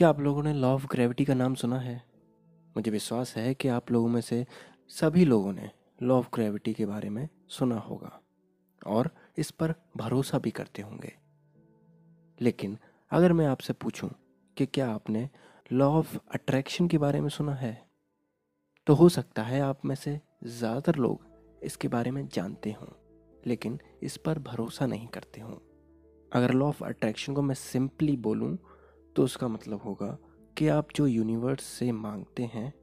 क्या आप लोगों ने लॉ ऑफ़ ग्रेविटी का नाम सुना है? मुझे विश्वास है कि आप लोगों में से सभी लोगों ने लॉ ऑफ़ ग्रेविटी के बारे में सुना होगा और इस पर भरोसा भी करते होंगे। लेकिन अगर मैं आपसे पूछूँ कि क्या आपने लॉ ऑफ़ अट्रैक्शन के बारे में सुना है? तो हो सकता है आप में से ज़्यादातर लोग इसके बारे में जानते हों, लेकिन इस पर भरोसा नहीं करते हों। अगर लॉ ऑफ़ अट्रैक्शन को मैं सिंपली बोलूँ तो उसका मतलब होगा कि आप जो यूनिवर्स से मांगते हैं,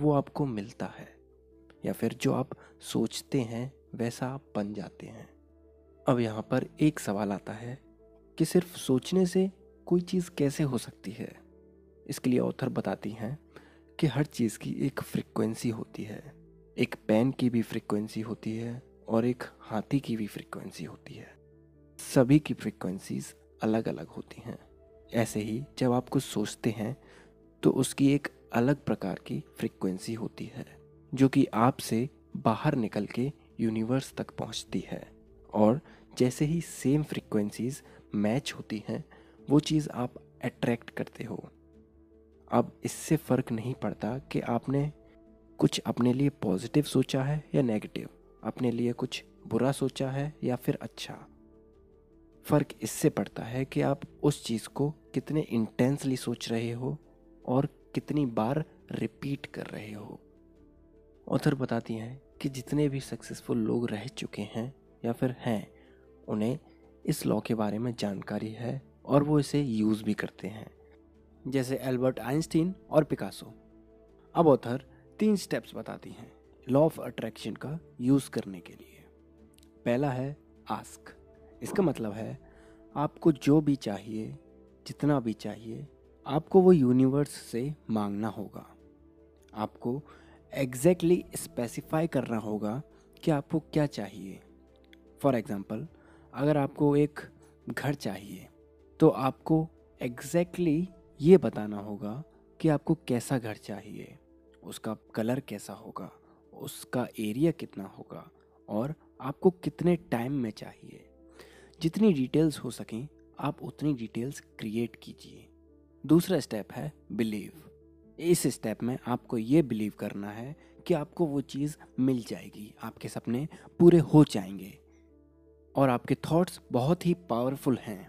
वो आपको मिलता है। या फिर जो आप सोचते हैं, वैसा आप बन जाते हैं। अब यहाँ पर एक सवाल आता है कि सिर्फ़ सोचने से कोई चीज़ कैसे हो सकती है? इसके लिए ऑथर बताती हैं कि हर चीज़ की एक फ्रिक्वेंसी होती है। एक पेन की भी फ्रिक्वेंसी होती है और एक हाथी की भी फ्रिक्वेंसी होती है। सभी की फ्रिक्वेंसीज अलग अलग होती हैं। ऐसे ही जब आप कुछ सोचते हैं तो उसकी एक अलग प्रकार की फ्रिक्वेंसी होती है, जो कि आपसे बाहर निकल के यूनिवर्स तक पहुँचती है। और जैसे ही सेम फ्रिक्वेंसीज मैच होती हैं, वो चीज़ आप अट्रैक्ट करते हो। अब इससे फ़र्क नहीं पड़ता कि आपने कुछ अपने लिए पॉजिटिव सोचा है या नेगेटिव अपने लिए कुछ बुरा सोचा है या फिर अच्छा। फ़र्क इससे पड़ता है कि आप उस चीज़ को कितने इंटेंसली सोच रहे हो और कितनी बार रिपीट कर रहे हो। ऑथर बताती हैं कि जितने भी सक्सेसफुल लोग रह चुके हैं या फिर हैं, उन्हें इस लॉ के बारे में जानकारी है और वो इसे यूज़ भी करते हैं। जैसे एल्बर्ट आइंस्टीन और पिकासो अब ऑथर तीन स्टेप्स बताती हैं लॉ ऑफ़ अट्रैक्शन का यूज़ करने के लिए। पहला है आस्क इसका मतलब है, आपको जो भी चाहिए, जितना भी चाहिए, आपको वो यूनिवर्स से मांगना होगा। आपको एग्जैक्टली exactly स्पेसिफाई करना होगा कि आपको क्या चाहिए। फॉर एग्ज़ाम्पल अगर आपको एक घर चाहिए तो आपको एग्जैक्टली exactly ये बताना होगा कि आपको कैसा घर चाहिए, उसका कलर कैसा होगा, उसका एरिया कितना होगा, और आपको कितने टाइम में चाहिए। जितनी डिटेल्स हो सकें, आप उतनी डिटेल्स क्रिएट कीजिए। दूसरा स्टेप है बिलीव इस स्टेप में आपको ये बिलीव करना है कि आपको वो चीज़ मिल जाएगी, आपके सपने पूरे हो जाएँगे और आपके थॉट्स बहुत ही पावरफुल हैं।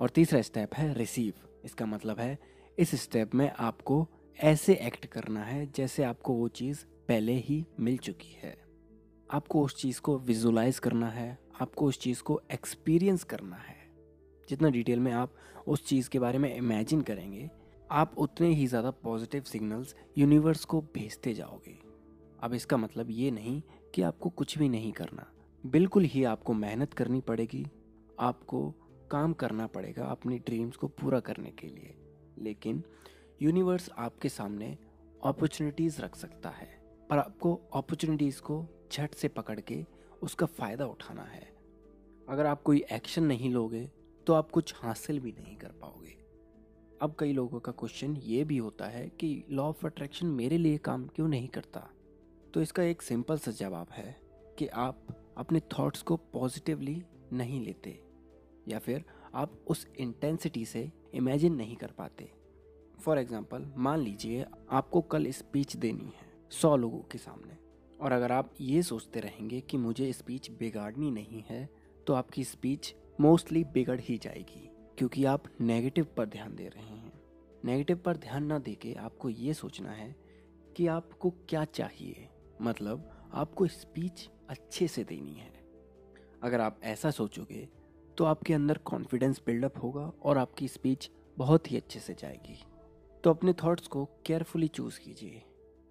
और तीसरा स्टेप है रिसीव इसका मतलब है इस स्टेप में आपको ऐसे एक्ट करना है जैसे आपको वो चीज़ पहले ही मिल चुकी है। आपको उस चीज़ को विजुलाइज करना है। आपको उस चीज़ को एक्सपीरियंस करना है। जितना डिटेल में आप उस चीज़ के बारे में इमेजिन करेंगे, आप उतने ही ज़्यादा पॉजिटिव सिग्नल्स यूनिवर्स को भेजते जाओगे। अब इसका मतलब ये नहीं कि आपको कुछ भी नहीं करना। बिल्कुल ही आपको मेहनत करनी पड़ेगी, आपको काम करना पड़ेगा अपनी ड्रीम्स को पूरा करने के लिए। लेकिन यूनिवर्स आपके सामने अपॉर्चुनिटीज़ रख सकता है, पर आपको अपॉर्चुनिटीज़ को झट से पकड़ के उसका फ़ायदा उठाना है। अगर आप कोई एक्शन नहीं लोगे तो आप कुछ हासिल भी नहीं कर पाओगे। अब कई लोगों का क्वेश्चन ये भी होता है कि लॉ ऑफ़ अट्रैक्शन मेरे लिए काम क्यों नहीं करता? तो इसका एक सिंपल सा जवाब है कि आप अपने थॉट्स को पॉजिटिवली नहीं लेते, या फिर आप उस इंटेंसिटी से इमेजिन नहीं कर पाते। फॉर एग्ज़ाम्पल मान लीजिए आपको कल स्पीच देनी है सौ लोगों के सामने, और अगर आप ये सोचते रहेंगे कि मुझे स्पीच बिगाड़नी नहीं है तो आपकी स्पीच मोस्टली बिगड़ ही जाएगी, क्योंकि आप नेगेटिव पर ध्यान दे रहे हैं। नेगेटिव पर ध्यान ना देके आपको ये सोचना है कि आपको क्या चाहिए। मतलब आपको स्पीच अच्छे से देनी है। अगर आप ऐसा सोचोगे तो आपके अंदर कॉन्फिडेंस बिल्डअप होगा और आपकी स्पीच बहुत ही अच्छे से जाएगी। तो अपने थॉट्स को केयरफुली चूज़ कीजिए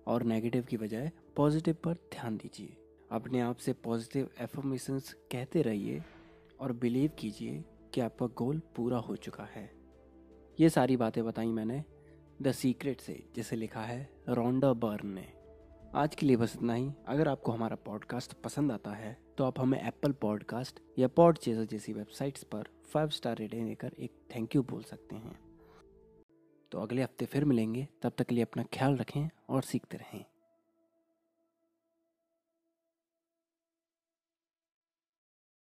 और नेगेटिव की बजाय पॉजिटिव पर ध्यान दीजिए। अपने आप से पॉजिटिव एफर्मेशंस कहते रहिए और बिलीव कीजिए कि आपका गोल पूरा हो चुका है। ये सारी बातें बताई मैंने द सीक्रेट से, जिसे लिखा है रोंडा बर्न ने। आज के लिए बस इतना ही। अगर आपको हमारा पॉडकास्ट पसंद आता है तो आप हमें एप्पल पॉडकास्ट या पॉड चेजर जैसी वेबसाइट्स पर फाइव स्टार रेटिंग देकर एक थैंक यू बोल सकते हैं। तो अगले हफ़्ते फिर मिलेंगे। तब तक के लिए अपना ख्याल रखें और सीखते रहें।